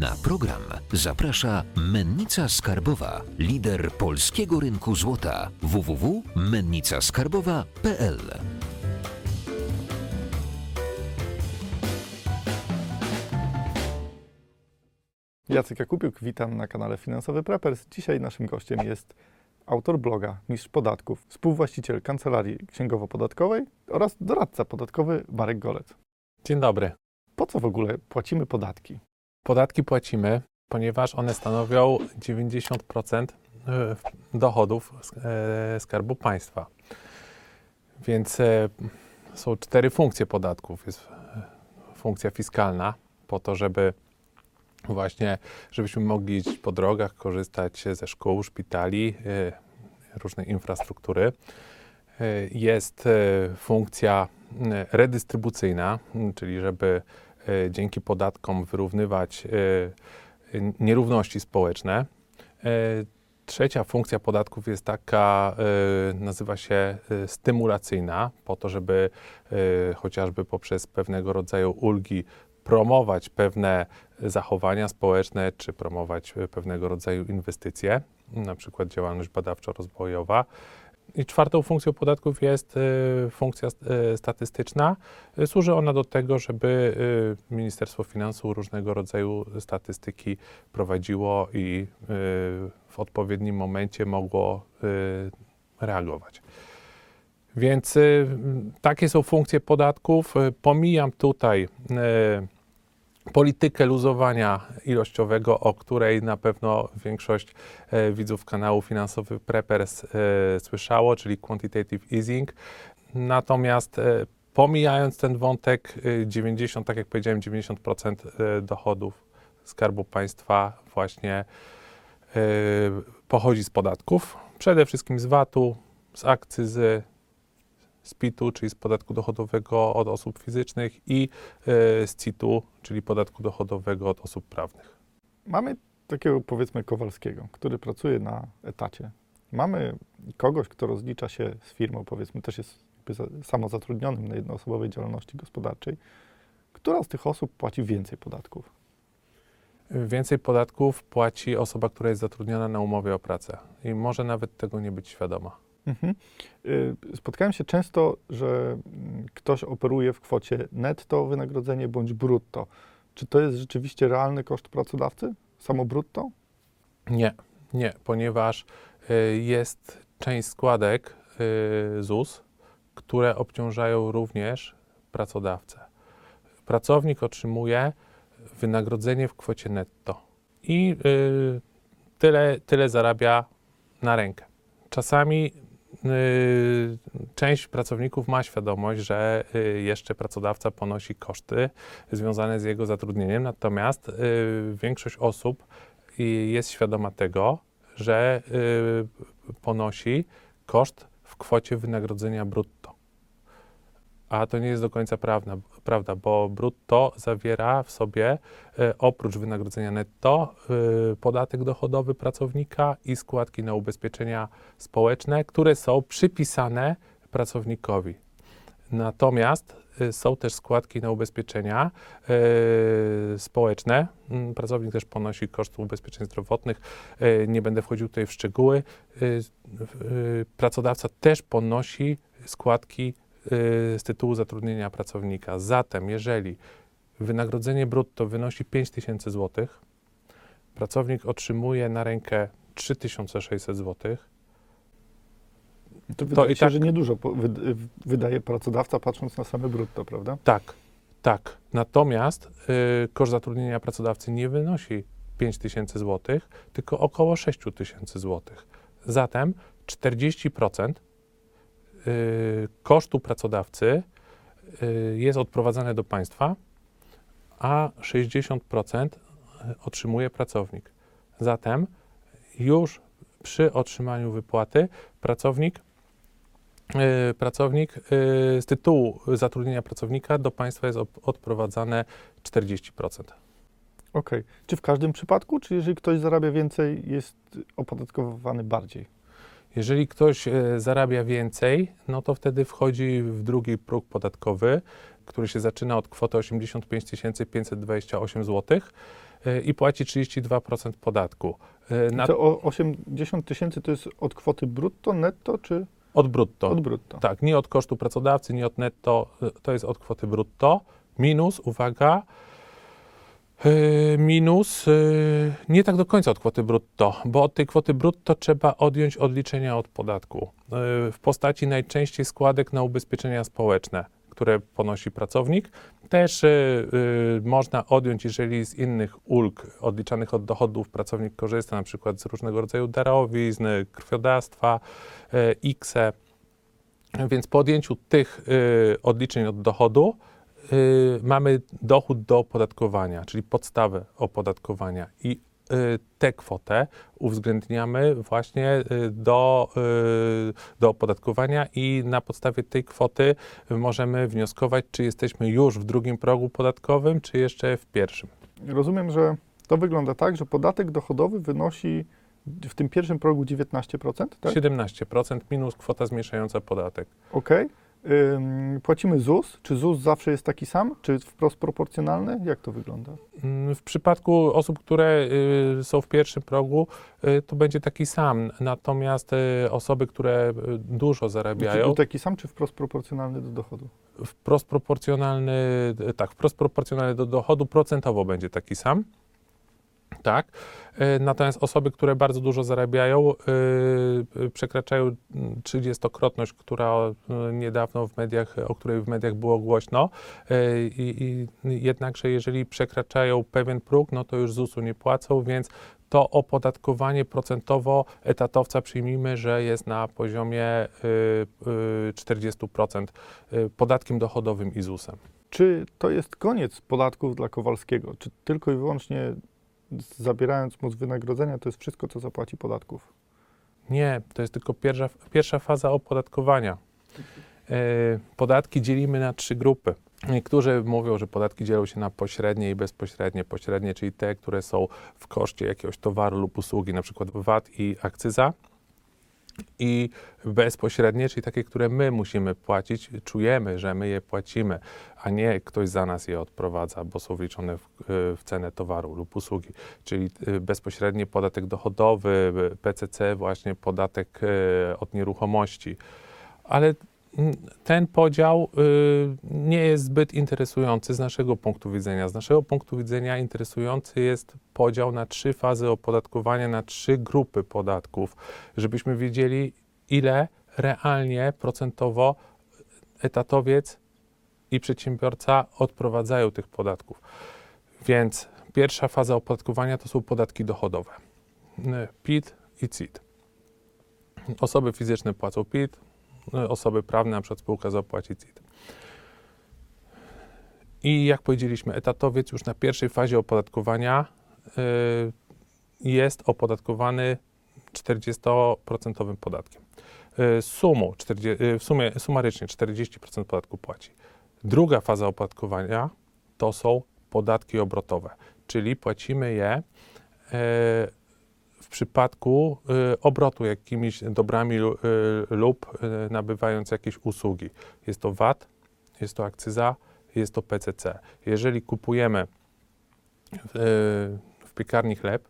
Na program zaprasza Mennica Skarbowa, lider polskiego rynku złota www.mennicaskarbowa.pl. Jacek Jakubiuk, witam na kanale Finansowy Preppers. Dzisiaj naszym gościem jest autor bloga Mistrz Podatków, współwłaściciel Kancelarii Księgowo-Podatkowej oraz doradca podatkowy Marek Golec. Dzień dobry. Po co w ogóle płacimy podatki? Podatki płacimy, ponieważ one stanowią 90% e, dochodów e, Skarbu Państwa. Więc e, są cztery funkcje podatków. Jest funkcja fiskalna, po to, żeby właśnie, żebyśmy mogli jeździć po drogach, korzystać ze szkół, szpitali, różnej infrastruktury. Jest funkcja redystrybucyjna, czyli żeby dzięki podatkom wyrównywać e, nierówności społeczne. E, trzecia funkcja podatków jest taka, nazywa się stymulacyjna, po to, żeby chociażby poprzez pewnego rodzaju ulgi promować pewne zachowania społeczne, czy promować pewnego rodzaju inwestycje, na przykład działalność badawczo-rozwojowa. I czwartą funkcją podatków jest y, funkcja y, statystyczna. Y, służy ona do tego, żeby Ministerstwo Finansów różnego rodzaju statystyki prowadziło i w odpowiednim momencie mogło reagować. Więc takie są funkcje podatków. Pomijam tutaj politykę luzowania ilościowego, o której na pewno większość e, widzów kanału finansowy Preppers e, słyszało, czyli quantitative easing. Natomiast e, pomijając ten wątek, 90, tak jak powiedziałem, 90% e, dochodów Skarbu Państwa właśnie e, pochodzi z podatków. Przede wszystkim z VAT-u, z akcyzy, z PIT-u, czyli z podatku dochodowego od osób fizycznych i e, z CIT-u, czyli podatku dochodowego od osób prawnych. Mamy takiego powiedzmy Kowalskiego, który pracuje na etacie. Mamy kogoś, kto rozlicza się z firmą, powiedzmy też jest samozatrudnionym na jednoosobowej działalności gospodarczej. Która z tych osób płaci więcej podatków? Więcej podatków płaci osoba, która jest zatrudniona na umowie o pracę i może nawet tego nie być świadoma. Mhm. Y, spotkałem się często, że mm, ktoś operuje w kwocie netto wynagrodzenie bądź brutto. Czy to jest rzeczywiście realny koszt pracodawcy? Samo brutto? Nie, nie, ponieważ y, jest część składek y, ZUS, które obciążają również pracodawcę. Pracownik otrzymuje wynagrodzenie w kwocie netto i tyle, tyle zarabia na rękę. Czasami część pracowników ma świadomość, że y, jeszcze pracodawca ponosi koszty związane z jego zatrudnieniem, natomiast y, większość osób jest świadoma tego, że ponosi koszt w kwocie wynagrodzenia brutto. A to nie jest do końca prawda, prawda bo brutto zawiera w sobie e, oprócz wynagrodzenia netto e, podatek dochodowy pracownika i składki na ubezpieczenia społeczne, które są przypisane pracownikowi. Natomiast e, są też składki na ubezpieczenia społeczne. Mm, pracownik też ponosi koszt ubezpieczeń zdrowotnych. nie będę wchodził tutaj w szczegóły. pracodawca też ponosi składki z tytułu zatrudnienia pracownika. Zatem, jeżeli wynagrodzenie brutto wynosi 5000 zł, pracownik otrzymuje na rękę 3600 zł. To wydaje to się, tak, że niedużo wydaje pracodawca patrząc na same brutto, prawda? Tak, tak. Natomiast y, koszt zatrudnienia pracodawcy nie wynosi 5000 zł, tylko około 6000 zł. Zatem 40% Y, kosztu pracodawcy y, jest odprowadzane do państwa, a 60% otrzymuje pracownik. Zatem już przy otrzymaniu wypłaty pracownik y, pracownik z tytułu zatrudnienia pracownika do państwa jest odprowadzane 40%. Okej. Okay. Czy w każdym przypadku, czy jeżeli ktoś zarabia więcej, jest opodatkowany bardziej? Jeżeli ktoś e, zarabia więcej, no to wtedy wchodzi w drugi próg podatkowy, który się zaczyna od kwoty 85 528 zł. i płaci 32% podatku. Y, Na, To o 80 tysięcy to jest od kwoty brutto, netto czy od brutto. od brutto? Tak, nie od kosztu pracodawcy, nie od netto, y, to jest od kwoty brutto. Minus, uwaga, minus y, nie tak do końca od kwoty brutto, bo od tej kwoty brutto trzeba odjąć odliczenia od podatku y, w postaci najczęściej składek na ubezpieczenia społeczne, które ponosi pracownik. Też można odjąć, jeżeli z innych ulg odliczanych od dochodów pracownik korzysta, na przykład z różnego rodzaju darowizn, krwiodawstwa, IKSE. Więc po odjęciu tych odliczeń od dochodu y, mamy dochód do opodatkowania, czyli podstawę opodatkowania i y, tę kwotę uwzględniamy właśnie y, do, y, do opodatkowania i na podstawie tej kwoty możemy wnioskować, czy jesteśmy już w drugim progu podatkowym, czy jeszcze w pierwszym. Rozumiem, że to wygląda tak, że podatek dochodowy wynosi w tym pierwszym progu 19%, tak? 17% minus kwota zmniejszająca podatek. OK. Ym, płacimy ZUS. Czy ZUS zawsze jest taki sam? Czy wprost proporcjonalny? Jak to wygląda? Mm, W przypadku osób, które y, są w pierwszym progu, y, to będzie taki sam. Natomiast y, osoby, które dużo Czy zarabiają, był taki sam, czy wprost proporcjonalny do dochodu? wprost proporcjonalny, tak, wprost proporcjonalny do dochodu, procentowo będzie taki sam. Tak. Y, Natomiast osoby, które bardzo dużo zarabiają, y, y, przekraczają mm, 30-krotność, która y, niedawno w mediach, o której w mediach było głośno. I, i jednakże, jeżeli przekraczają pewien próg, no to już ZUS-u nie płacą, więc to opodatkowanie procentowo etatowca przyjmijmy, że jest na poziomie y, y, 40% y, podatkiem dochodowym i ZUS-em. Czy to jest koniec podatków dla Kowalskiego? Czy tylko i wyłącznie zabierając mu z wynagrodzenia, to jest wszystko, co zapłaci podatków? Nie, to jest tylko pierwsza, pierwsza faza opodatkowania. E, Podatki dzielimy na trzy grupy. Niektórzy mówią, że podatki dzielą się na pośrednie i bezpośrednie. Pośrednie, czyli te, które są w koszcie jakiegoś towaru lub usługi, na przykład VAT i akcyza. I bezpośrednie, czyli takie, które my musimy płacić, czujemy, że my je płacimy, a nie ktoś za nas je odprowadza, bo są wliczone w, w cenę towaru lub usługi. Czyli y, bezpośrednie podatek dochodowy, y, PCC, właśnie podatek od nieruchomości. Ale ten podział y, nie jest zbyt interesujący z naszego punktu widzenia. Z naszego punktu widzenia interesujący jest podział na trzy fazy opodatkowania, na trzy grupy podatków, żebyśmy wiedzieli, ile realnie procentowo etatowiec i przedsiębiorca odprowadzają tych podatków. Więc pierwsza faza opodatkowania to są podatki dochodowe. Y, PIT i CIT. Osoby fizyczne płacą PIT, y, osoby prawne, na przykład spółka zapłaci CIT. I jak powiedzieliśmy, etatowiec już na pierwszej fazie opodatkowania y, jest opodatkowany 40% podatkiem. Y, sumą, 40, y, w sumie sumarycznie 40% podatku płaci. Druga faza opodatkowania to są podatki obrotowe, czyli płacimy je e, w przypadku e, obrotu jakimiś dobrami e, lub e, nabywając jakieś usługi. Jest to VAT, jest to akcyza, jest to PCC. Jeżeli kupujemy w, w piekarni chleb,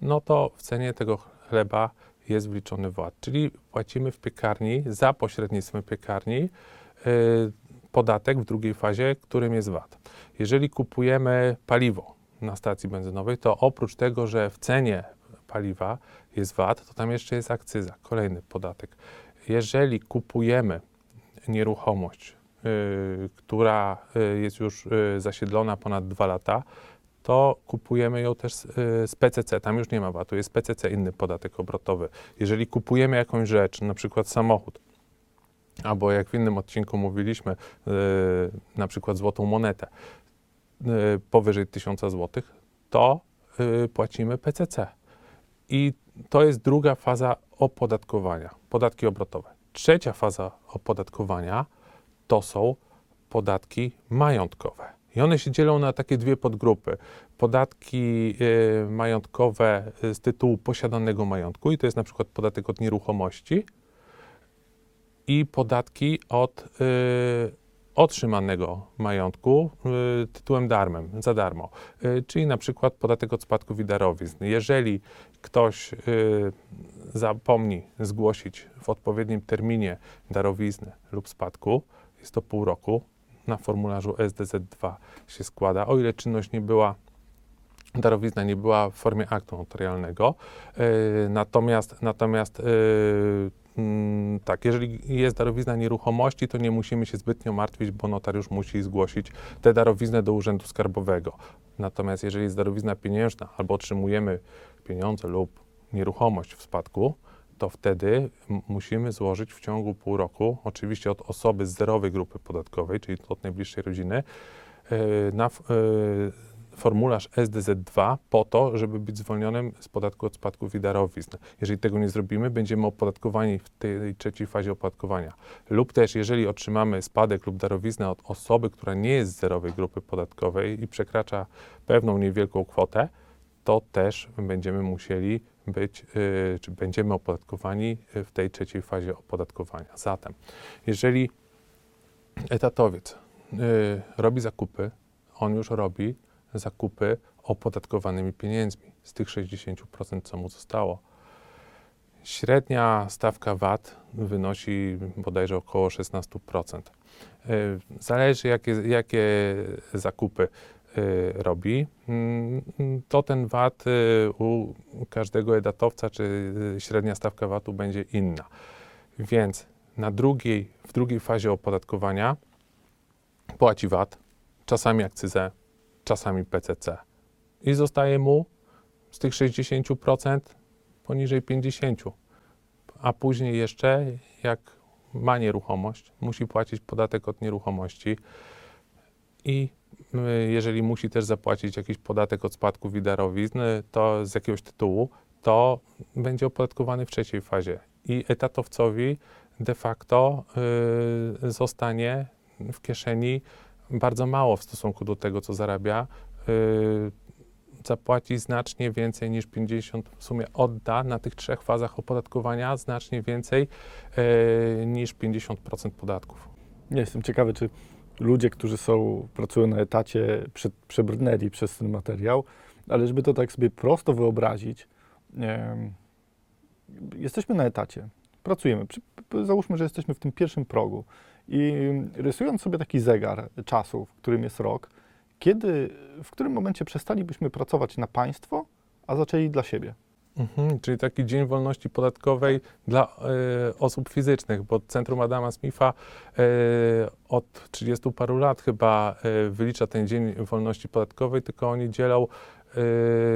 no to w cenie tego chleba jest wliczony VAT, czyli płacimy w piekarni za pośrednictwem piekarni podatek w drugiej fazie, którym jest VAT. Jeżeli kupujemy paliwo na stacji benzynowej, to oprócz tego, że w cenie paliwa jest VAT, to tam jeszcze jest akcyza, kolejny podatek. Jeżeli kupujemy nieruchomość, y, która y, jest już y, zasiedlona ponad dwa lata, to kupujemy ją też z, y, PCC. Tam już nie ma VAT-u, jest PCC, inny podatek obrotowy. Jeżeli kupujemy jakąś rzecz, na przykład samochód, albo jak w innym odcinku mówiliśmy, na przykład złotą monetę powyżej 1000 zł, to płacimy PCC. I to jest druga faza opodatkowania, podatki obrotowe. Trzecia faza opodatkowania to są podatki majątkowe. I one się dzielą na takie dwie podgrupy. Podatki y, majątkowe z tytułu posiadanego majątku, i to jest na przykład podatek od nieruchomości, i podatki od, y, otrzymanego majątku y, tytułem darmem, za darmo. Czyli na przykład podatek od spadków i darowizn. Jeżeli ktoś y, zapomni zgłosić w odpowiednim terminie darowiznę lub spadku, jest to pół roku, na formularzu SDZ2 się składa, o ile czynność nie była darowizna nie była w formie aktu notarialnego. Yy, natomiast natomiast yy, mm, tak, jeżeli jest darowizna nieruchomości, to nie musimy się zbytnio martwić, bo notariusz musi zgłosić tę darowiznę do Urzędu Skarbowego. Natomiast jeżeli jest darowizna pieniężna albo otrzymujemy pieniądze lub nieruchomość w spadku, to wtedy musimy złożyć w ciągu pół roku, oczywiście od osoby z zerowej grupy podatkowej, czyli od najbliższej rodziny, yy, na yy, formularz SDZ2 po to, żeby być zwolnionym z podatku od spadków i darowizn. Jeżeli tego nie zrobimy, będziemy opodatkowani w tej trzeciej fazie opodatkowania. Lub też, jeżeli otrzymamy spadek lub darowiznę od osoby, która nie jest z zerowej grupy podatkowej i przekracza pewną niewielką kwotę, to też będziemy musieli być, y, czy będziemy opodatkowani y, w tej trzeciej fazie opodatkowania. Zatem, jeżeli etatowiec y, robi zakupy, on już robi zakupy opodatkowanymi pieniędzmi z tych 60%, co mu zostało. Średnia stawka VAT wynosi bodajże około 16%. Y, Zależy, jakie, jakie zakupy robi, mm, to ten VAT y, u każdego etatowca, czy y, średnia stawka VAT-u będzie inna. Więc na drugiej, w drugiej fazie opodatkowania płaci VAT, czasami akcyzę, czasami PCC. I zostaje mu z tych 60% poniżej 50%. A później jeszcze, jak ma nieruchomość, musi płacić podatek od nieruchomości. I y, jeżeli musi też zapłacić jakiś podatek od spadków i darowizn, y, to z jakiegoś tytułu, to będzie opodatkowany w trzeciej fazie. I etatowcowi de facto y, zostanie w kieszeni bardzo mało w stosunku do tego, co zarabia. Y, zapłaci znacznie więcej niż 50, w sumie odda na tych trzech fazach opodatkowania znacznie więcej y, niż 50% podatków. Nie jestem ciekawy, czy ludzie, którzy są, pracują na etacie, prze, przebrnęli przez ten materiał, ale żeby to tak sobie prosto wyobrazić, em, jesteśmy na etacie, pracujemy, przy, załóżmy, że jesteśmy w tym pierwszym progu i rysując sobie taki zegar czasu, w którym jest rok, kiedy, w którym momencie przestalibyśmy pracować na państwo, a zaczęli dla siebie. Mhm, czyli taki dzień wolności podatkowej dla e, osób fizycznych, bo Centrum Adama Smitha e, od 30 paru lat chyba e, wylicza ten dzień wolności podatkowej, tylko oni dzielą e,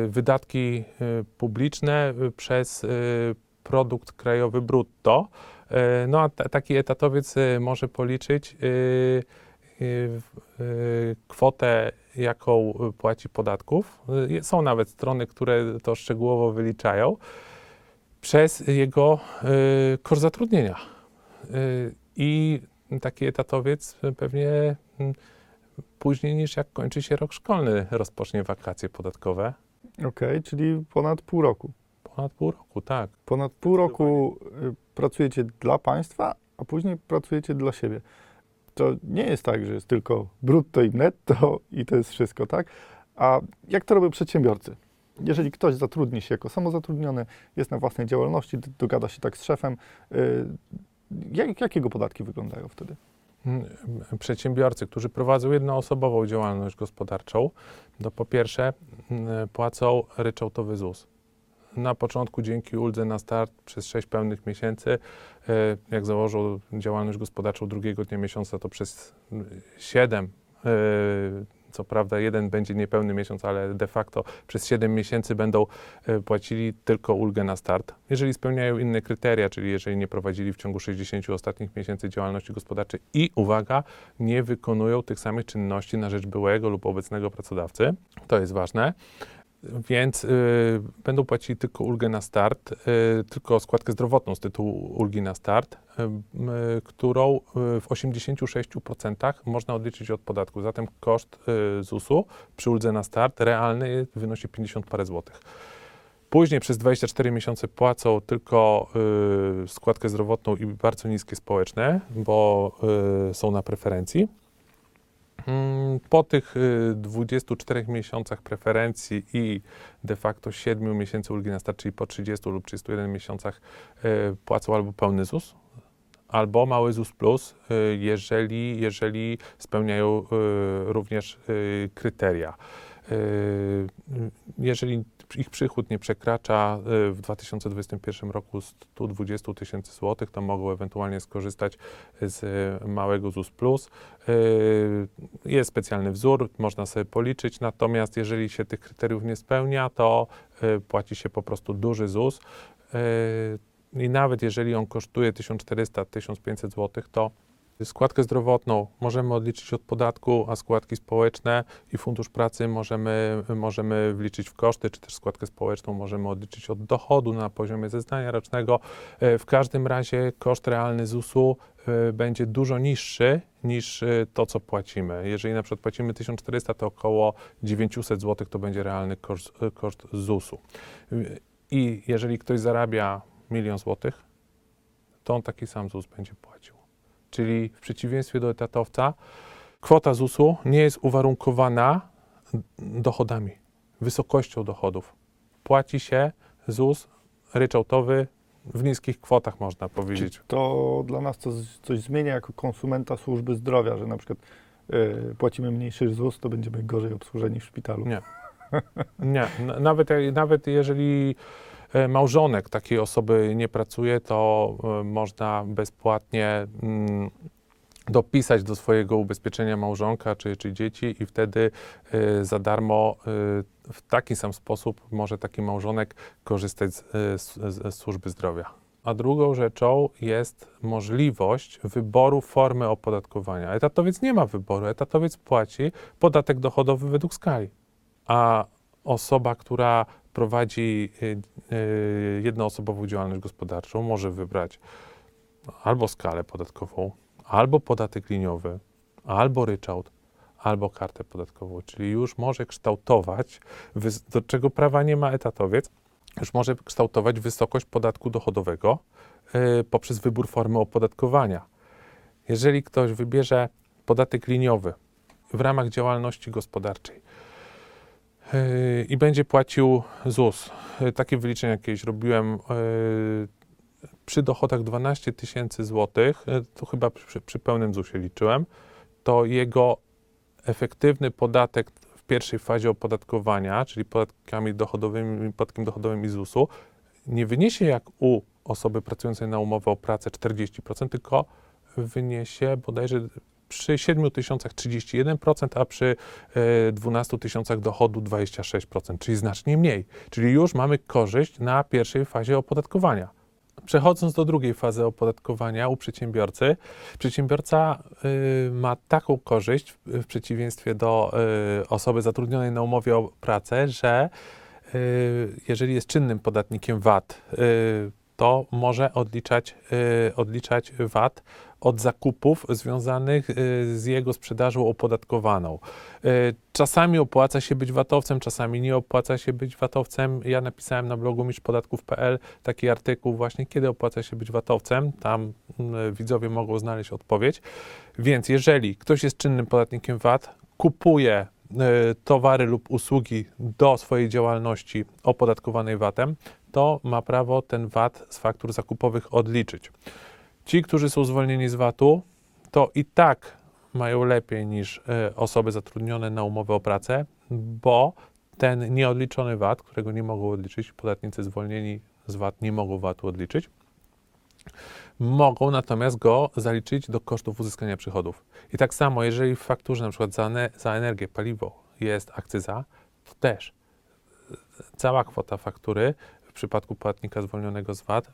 wydatki e, publiczne przez e, produkt krajowy brutto. E, no a ta, taki etatowiec e, może policzyć e, w- e, kwotę, jaką e, płaci podatków. E, Są nawet strony, które to szczegółowo wyliczają przez jego koszt zatrudnienia. E, I taki etatowiec pewnie mm, później niż jak kończy się rok szkolny rozpocznie wakacje podatkowe. Okej, czyli ponad pół roku. Ponad pół roku, tak. Ponad pół roku y, pracujecie dla państwa, a później pracujecie dla siebie. To nie jest tak, że jest tylko brutto i netto i to jest wszystko, tak? A jak to robią przedsiębiorcy? Jeżeli ktoś zatrudni się jako samozatrudniony, jest na własnej działalności, dogada się tak z szefem, y, jak, jak jego podatki wyglądają wtedy? Mm, Przedsiębiorcy, którzy prowadzą jednoosobową działalność gospodarczą, to po pierwsze mm, płacą ryczałtowy ZUS. Na początku dzięki uldze na start przez 6 pełnych miesięcy, e, jak założą działalność gospodarczą drugiego dnia miesiąca, to przez 7, co prawda jeden będzie niepełny miesiąc, ale de facto przez 7 miesięcy będą e, płacili tylko ulgę na start. Jeżeli spełniają inne kryteria, czyli jeżeli nie prowadzili w ciągu 60 ostatnich miesięcy działalności gospodarczej i uwaga, nie wykonują tych samych czynności na rzecz byłego lub obecnego pracodawcy, to jest ważne. Więc y, będą płacili tylko ulgę na start, y, tylko składkę zdrowotną z tytułu ulgi na start, y, y, którą y, w 86% można odliczyć od podatku. Zatem koszt y, ZUS-u przy uldze na start realny wynosi 50 parę złotych. Później przez 24 miesiące płacą tylko y, składkę zdrowotną i bardzo niskie społeczne, bo y, są na preferencji. Mm, Po tych y, 24 miesiącach preferencji i de facto 7 miesięcy ulgi na start, czyli po 30 lub 31 miesiącach y, płacą albo pełny ZUS, albo mały ZUS plus, y, jeżeli, jeżeli spełniają y, również y, kryteria. Y, Jeżeli ich przychód nie przekracza y, w 2021 roku 120 tysięcy złotych, to mogą ewentualnie skorzystać z y, małego ZUS plus. Y, Jest specjalny wzór, można sobie policzyć, natomiast jeżeli się tych kryteriów nie spełnia, to płaci się po prostu duży ZUS. I nawet jeżeli on kosztuje 1400-1500 zł, to składkę zdrowotną możemy odliczyć od podatku, a składki społeczne i fundusz pracy możemy, możemy wliczyć w koszty, czy też składkę społeczną możemy odliczyć od dochodu na poziomie zeznania rocznego. E, W każdym razie koszt realny ZUS-u e, będzie dużo niższy niż e, to, co płacimy. Jeżeli na przykład płacimy 1400, to około 900 zł to będzie realny koszt, koszt ZUS-u. I jeżeli ktoś zarabia milion złotych, to on taki sam ZUS będzie płacił. Czyli w przeciwieństwie do etatowca, kwota ZUS-u nie jest uwarunkowana dochodami, wysokością dochodów. Płaci się ZUS ryczałtowy w niskich kwotach, można powiedzieć. Czy to dla nas coś, coś zmienia jako konsumenta służby zdrowia, że na przykład y, płacimy mniejszy ZUS, to będziemy gorzej obsłużeni w szpitalu? Nie. Nie, nawet, nawet jeżeli e, małżonek takiej osoby nie pracuje, to e, można bezpłatnie mm, dopisać do swojego ubezpieczenia małżonka czy, czy dzieci i wtedy e, za darmo e, w taki sam sposób może taki małżonek korzystać z, e, z, z służby zdrowia. A drugą rzeczą jest możliwość wyboru formy opodatkowania. Etatowiec nie ma wyboru. Etatowiec płaci podatek dochodowy według skali a osoba, która prowadzi y, y, jednoosobową działalność gospodarczą, może wybrać albo skalę podatkową, albo podatek liniowy, albo ryczałt, albo kartę podatkową, czyli już może kształtować, do czego prawa nie ma etatowiec, już może kształtować wysokość podatku dochodowego y, poprzez wybór formy opodatkowania. Jeżeli ktoś wybierze podatek liniowy w ramach działalności gospodarczej, i będzie płacił ZUS. Yy, Takie wyliczenia kiedyś robiłem. yy, Przy dochodach 12 tysięcy złotych, yy, to chyba przy, przy pełnym ZUSie liczyłem, to jego efektywny podatek w pierwszej fazie opodatkowania, czyli podatkami dochodowymi, podatkiem dochodowym i ZUS-u, nie wyniesie jak u osoby pracującej na umowę o pracę 40%, tylko wyniesie bodajże przy 7 tysiącach 31%, a przy e, 12 tysiącach dochodu 26%, czyli znacznie mniej. Czyli już mamy korzyść na pierwszej fazie opodatkowania. Przechodząc do drugiej fazy opodatkowania u przedsiębiorcy, przedsiębiorca y, ma taką korzyść w, przeciwieństwie do y, osoby zatrudnionej na umowie o pracę, że y, jeżeli jest czynnym podatnikiem VAT, to może odliczać, y, odliczać VAT od zakupów związanych y, z jego sprzedażą opodatkowaną. Y, Czasami opłaca się być VAT-owcem, czasami nie opłaca się być VAT-owcem. Ja napisałem na blogu mistrz-podatków.pl taki artykuł właśnie, kiedy opłaca się być VAT-owcem. Tam mm, widzowie mogą znaleźć odpowiedź. Więc jeżeli ktoś jest czynnym podatnikiem VAT, kupuje towary lub usługi do swojej działalności opodatkowanej VAT-em, to ma prawo ten VAT z faktur zakupowych odliczyć. Ci, którzy są zwolnieni z VAT-u, to i tak mają lepiej niż e, osoby zatrudnione na umowę o pracę, bo ten nieodliczony VAT, którego nie mogą odliczyć, podatnicy zwolnieni z VAT nie mogą VAT-u odliczyć, mogą natomiast go zaliczyć do kosztów uzyskania przychodów. I tak samo, jeżeli w fakturze na przykład za, za energię, paliwo jest akcyza, to też cała kwota faktury w przypadku płatnika zwolnionego z VAT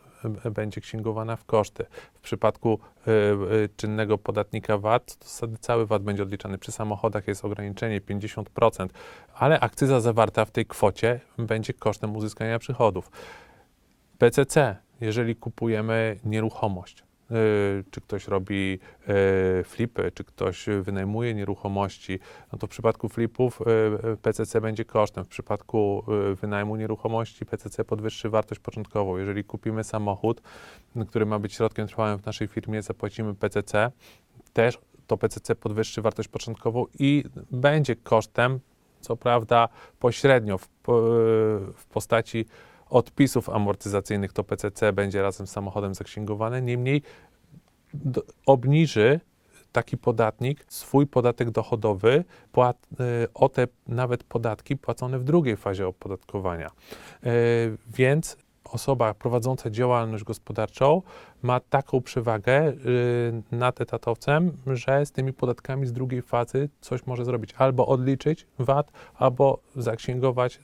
y, będzie księgowana w koszty. W przypadku y, y, czynnego podatnika VAT to cały VAT będzie odliczany. Przy samochodach jest ograniczenie 50%, ale akcyza zawarta w tej kwocie będzie kosztem uzyskania przychodów. PCC, jeżeli kupujemy nieruchomość, y, czy ktoś robi y, flipy, czy ktoś wynajmuje nieruchomości, no to w przypadku flipów y, PCC będzie kosztem. W przypadku wynajmu nieruchomości PCC podwyższy wartość początkową. Jeżeli kupimy samochód, który ma być środkiem trwałym w naszej firmie, zapłacimy PCC, też to PCC podwyższy wartość początkową i będzie kosztem, co prawda pośrednio w, w postaci odpisów amortyzacyjnych, to PCC będzie razem z samochodem zaksięgowane, niemniej do, obniży taki podatnik swój podatek dochodowy płat, y, o te nawet podatki płacone w drugiej fazie opodatkowania. Y, Więc osoba prowadząca działalność gospodarczą ma taką przewagę y, nad etatowcem, że z tymi podatkami z drugiej fazy coś może zrobić. Albo odliczyć VAT, albo zaksięgować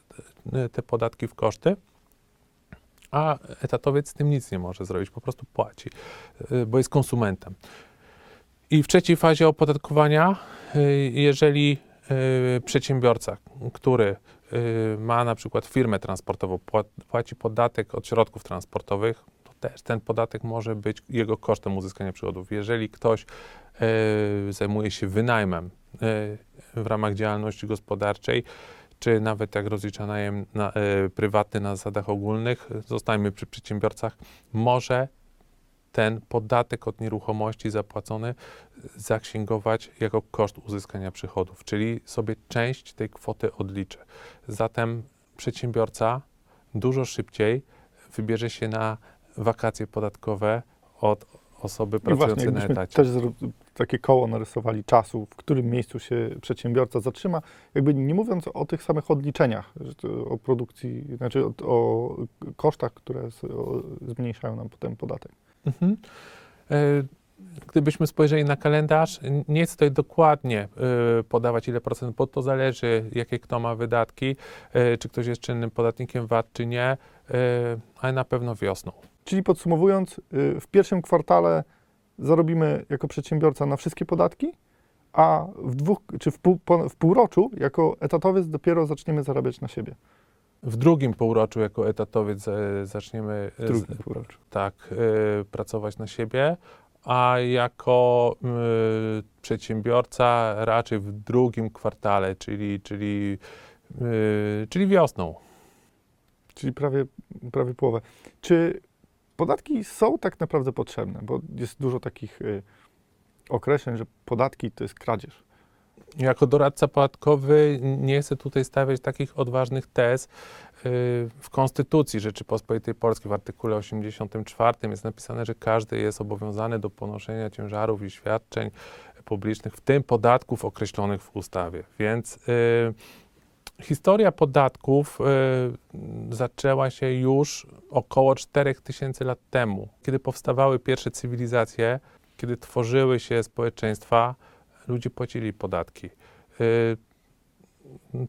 te podatki w koszty. A etatowiec z tym nic nie może zrobić, po prostu płaci, y, bo jest konsumentem. I w trzeciej fazie opodatkowania, y, jeżeli y, przedsiębiorca, który ma na przykład firmę transportową, pła- płaci podatek od środków transportowych, to też ten podatek może być jego kosztem uzyskania przychodów. Jeżeli ktoś zajmuje się wynajmem w ramach działalności gospodarczej, czy nawet jak rozlicza najem na, y, prywatny na zasadach ogólnych, zostańmy przy przedsiębiorcach, może ten podatek od nieruchomości zapłacony zaksięgować jako koszt uzyskania przychodów, czyli sobie część tej kwoty odliczy. Zatem przedsiębiorca dużo szybciej wybierze się na wakacje podatkowe od osoby właśnie, pracującej na etacie. też takie koło narysowali czasu, w którym miejscu się przedsiębiorca zatrzyma, jakby nie mówiąc o tych samych odliczeniach, o produkcji, znaczy o, o kosztach, które zmniejszają nam potem podatek. Mhm. E, Gdybyśmy spojrzeli na kalendarz, nie chcę tutaj dokładnie e, podawać ile procent, bo to zależy, jakie kto ma wydatki, e, czy ktoś jest czynnym podatnikiem VAT, czy nie, ale na pewno wiosną. Czyli podsumowując, w pierwszym kwartale zarobimy jako przedsiębiorca na wszystkie podatki, a w dwóch, czy w, pół, po- w półroczu jako etatowiec dopiero zaczniemy zarabiać na siebie. W drugim półroczu jako etatowiec e, zaczniemy W e, drugim z- półroczu. tak, e, pracować na siebie, a jako przedsiębiorca raczej w drugim kwartale, czyli, czyli, czyli wiosną. Czyli prawie, prawie połowę. Czy podatki są tak naprawdę potrzebne? Bo jest dużo takich y, określeń, że podatki to jest kradzież. Jako doradca podatkowy nie chcę tutaj stawiać takich odważnych tez. Yy, W Konstytucji Rzeczypospolitej Polskiej w artykule 84 jest napisane, że każdy jest obowiązany do ponoszenia ciężarów i świadczeń publicznych, w tym podatków określonych w ustawie. Więc yy, historia podatków yy, zaczęła się już około 4000 lat temu, kiedy powstawały pierwsze cywilizacje, kiedy tworzyły się społeczeństwa, ludzie płacili podatki. Y,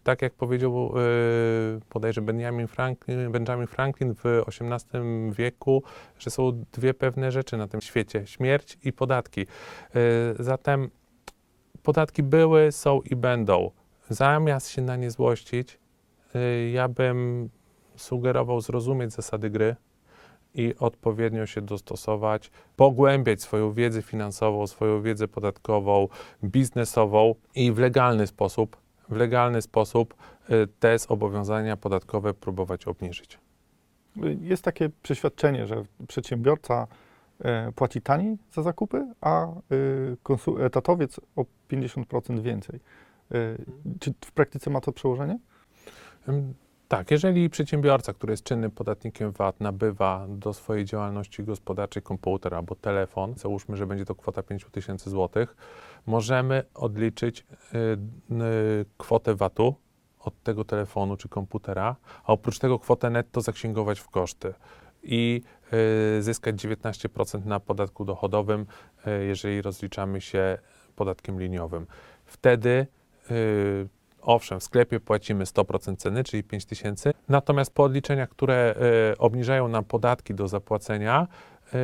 tak jak powiedział y, bodajże Benjamin Franklin, Benjamin Franklin w XVIII wieku, że są dwie pewne rzeczy na tym świecie: śmierć i podatki. Y, zatem podatki były, są i będą. Zamiast się na nie złościć, y, ja bym sugerował zrozumieć zasady gry i odpowiednio się dostosować, pogłębiać swoją wiedzę finansową, swoją wiedzę podatkową, biznesową i w legalny sposób, w legalny sposób y, te zobowiązania podatkowe próbować obniżyć. Y, Jest takie przeświadczenie, że przedsiębiorca e, płaci taniej za zakupy, a y, etatowiec o 50% więcej. Y, Czy w praktyce ma to przełożenie? Tak, jeżeli przedsiębiorca, który jest czynnym podatnikiem VAT, nabywa do swojej działalności gospodarczej komputer albo telefon, załóżmy, że będzie to kwota 5 tysięcy złotych, możemy odliczyć y, y, kwotę VAT-u od tego telefonu czy komputera, a oprócz tego kwotę netto zaksięgować w koszty i y, zyskać 19% na podatku dochodowym, y, jeżeli rozliczamy się podatkiem liniowym. Wtedy Owszem, w sklepie płacimy 100% ceny, czyli 5 tysięcy, natomiast po odliczeniach, które y, obniżają nam podatki do zapłacenia, y,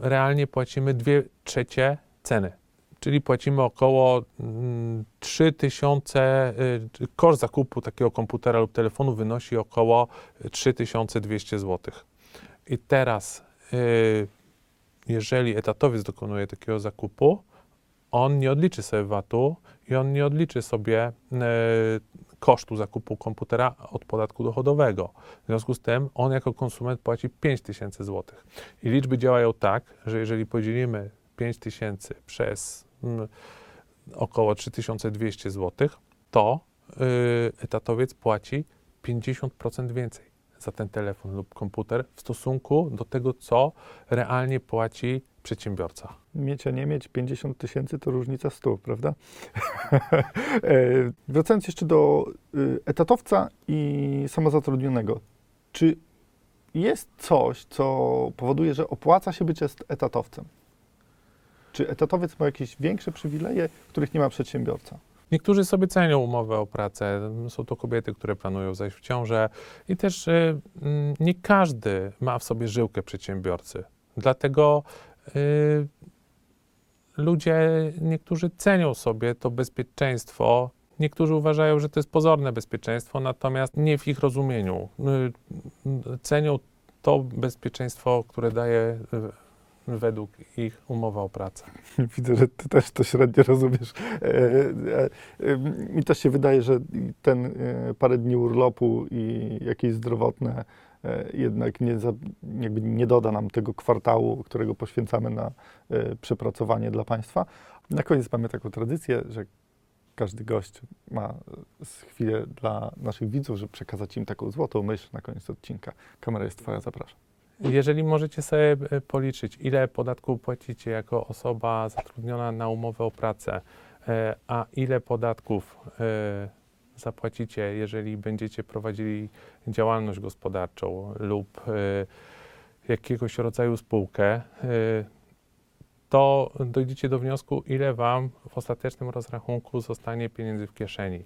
realnie płacimy 2 trzecie ceny. Czyli płacimy około mm, 3000, y, koszt zakupu takiego komputera lub telefonu wynosi około 3200 zł. I teraz, y, jeżeli etatowiec dokonuje takiego zakupu, on nie odliczy sobie VAT-u i on nie odliczy sobie e, kosztu zakupu komputera od podatku dochodowego. W związku z tym on jako konsument płaci 5 tysięcy złotych. I liczby działają tak, że jeżeli podzielimy 5 tysięcy przez mm, około 3200 zł, to y, etatowiec płaci 50% więcej za ten telefon lub komputer w stosunku do tego, co realnie płaci przedsiębiorca. Mieć, a nie mieć 50 tysięcy to różnica 100, prawda? E, Wracając jeszcze do y, etatowca i samozatrudnionego. Czy jest coś, co powoduje, że opłaca się być etatowcem? Czy etatowiec ma jakieś większe przywileje, których nie ma przedsiębiorca? Niektórzy sobie cenią umowę o pracę. Są to kobiety, które planują zajść w ciążę i też y, mm, nie każdy ma w sobie żyłkę przedsiębiorcy. Dlatego ludzie, niektórzy cenią sobie to bezpieczeństwo. Niektórzy uważają, że to jest pozorne bezpieczeństwo, natomiast nie w ich rozumieniu. Y, y, Cenią to bezpieczeństwo, które daje y, według ich umowa o pracę. Widzę, że ty też to średnio rozumiesz. E, e, e, Mi też się wydaje, że ten parę dni urlopu i jakieś zdrowotne jednak nie, za, nie doda nam tego kwartału, którego poświęcamy na e, przepracowanie dla państwa. Na koniec mamy taką tradycję, że każdy gość ma e, chwilę dla naszych widzów, żeby przekazać im taką złotą myśl na koniec odcinka. Kamera jest twoja, zapraszam. Jeżeli możecie sobie e, policzyć, ile podatku płacicie jako osoba zatrudniona na umowę o pracę, e, a ile podatków e, zapłacicie, jeżeli będziecie prowadzili działalność gospodarczą lub e, jakiegoś rodzaju spółkę, e, to dojdziecie do wniosku, ile Wam w ostatecznym rozrachunku zostanie pieniędzy w kieszeni.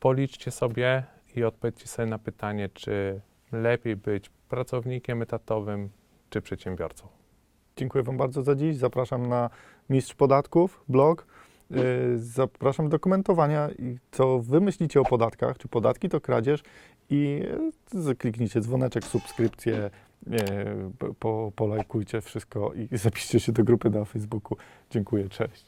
Policzcie sobie i odpowiedzcie sobie na pytanie, czy lepiej być pracownikiem etatowym czy przedsiębiorcą. Dziękuję Wam bardzo za dziś. Zapraszam na Mistrz Podatków, blog. Yy, Zapraszam do komentowania, co Wy myślicie o podatkach, czy podatki to kradzież i yy, kliknijcie dzwoneczek, subskrypcję, yy, po, polajkujcie wszystko i zapiszcie się do grupy na Facebooku. Dziękuję, cześć.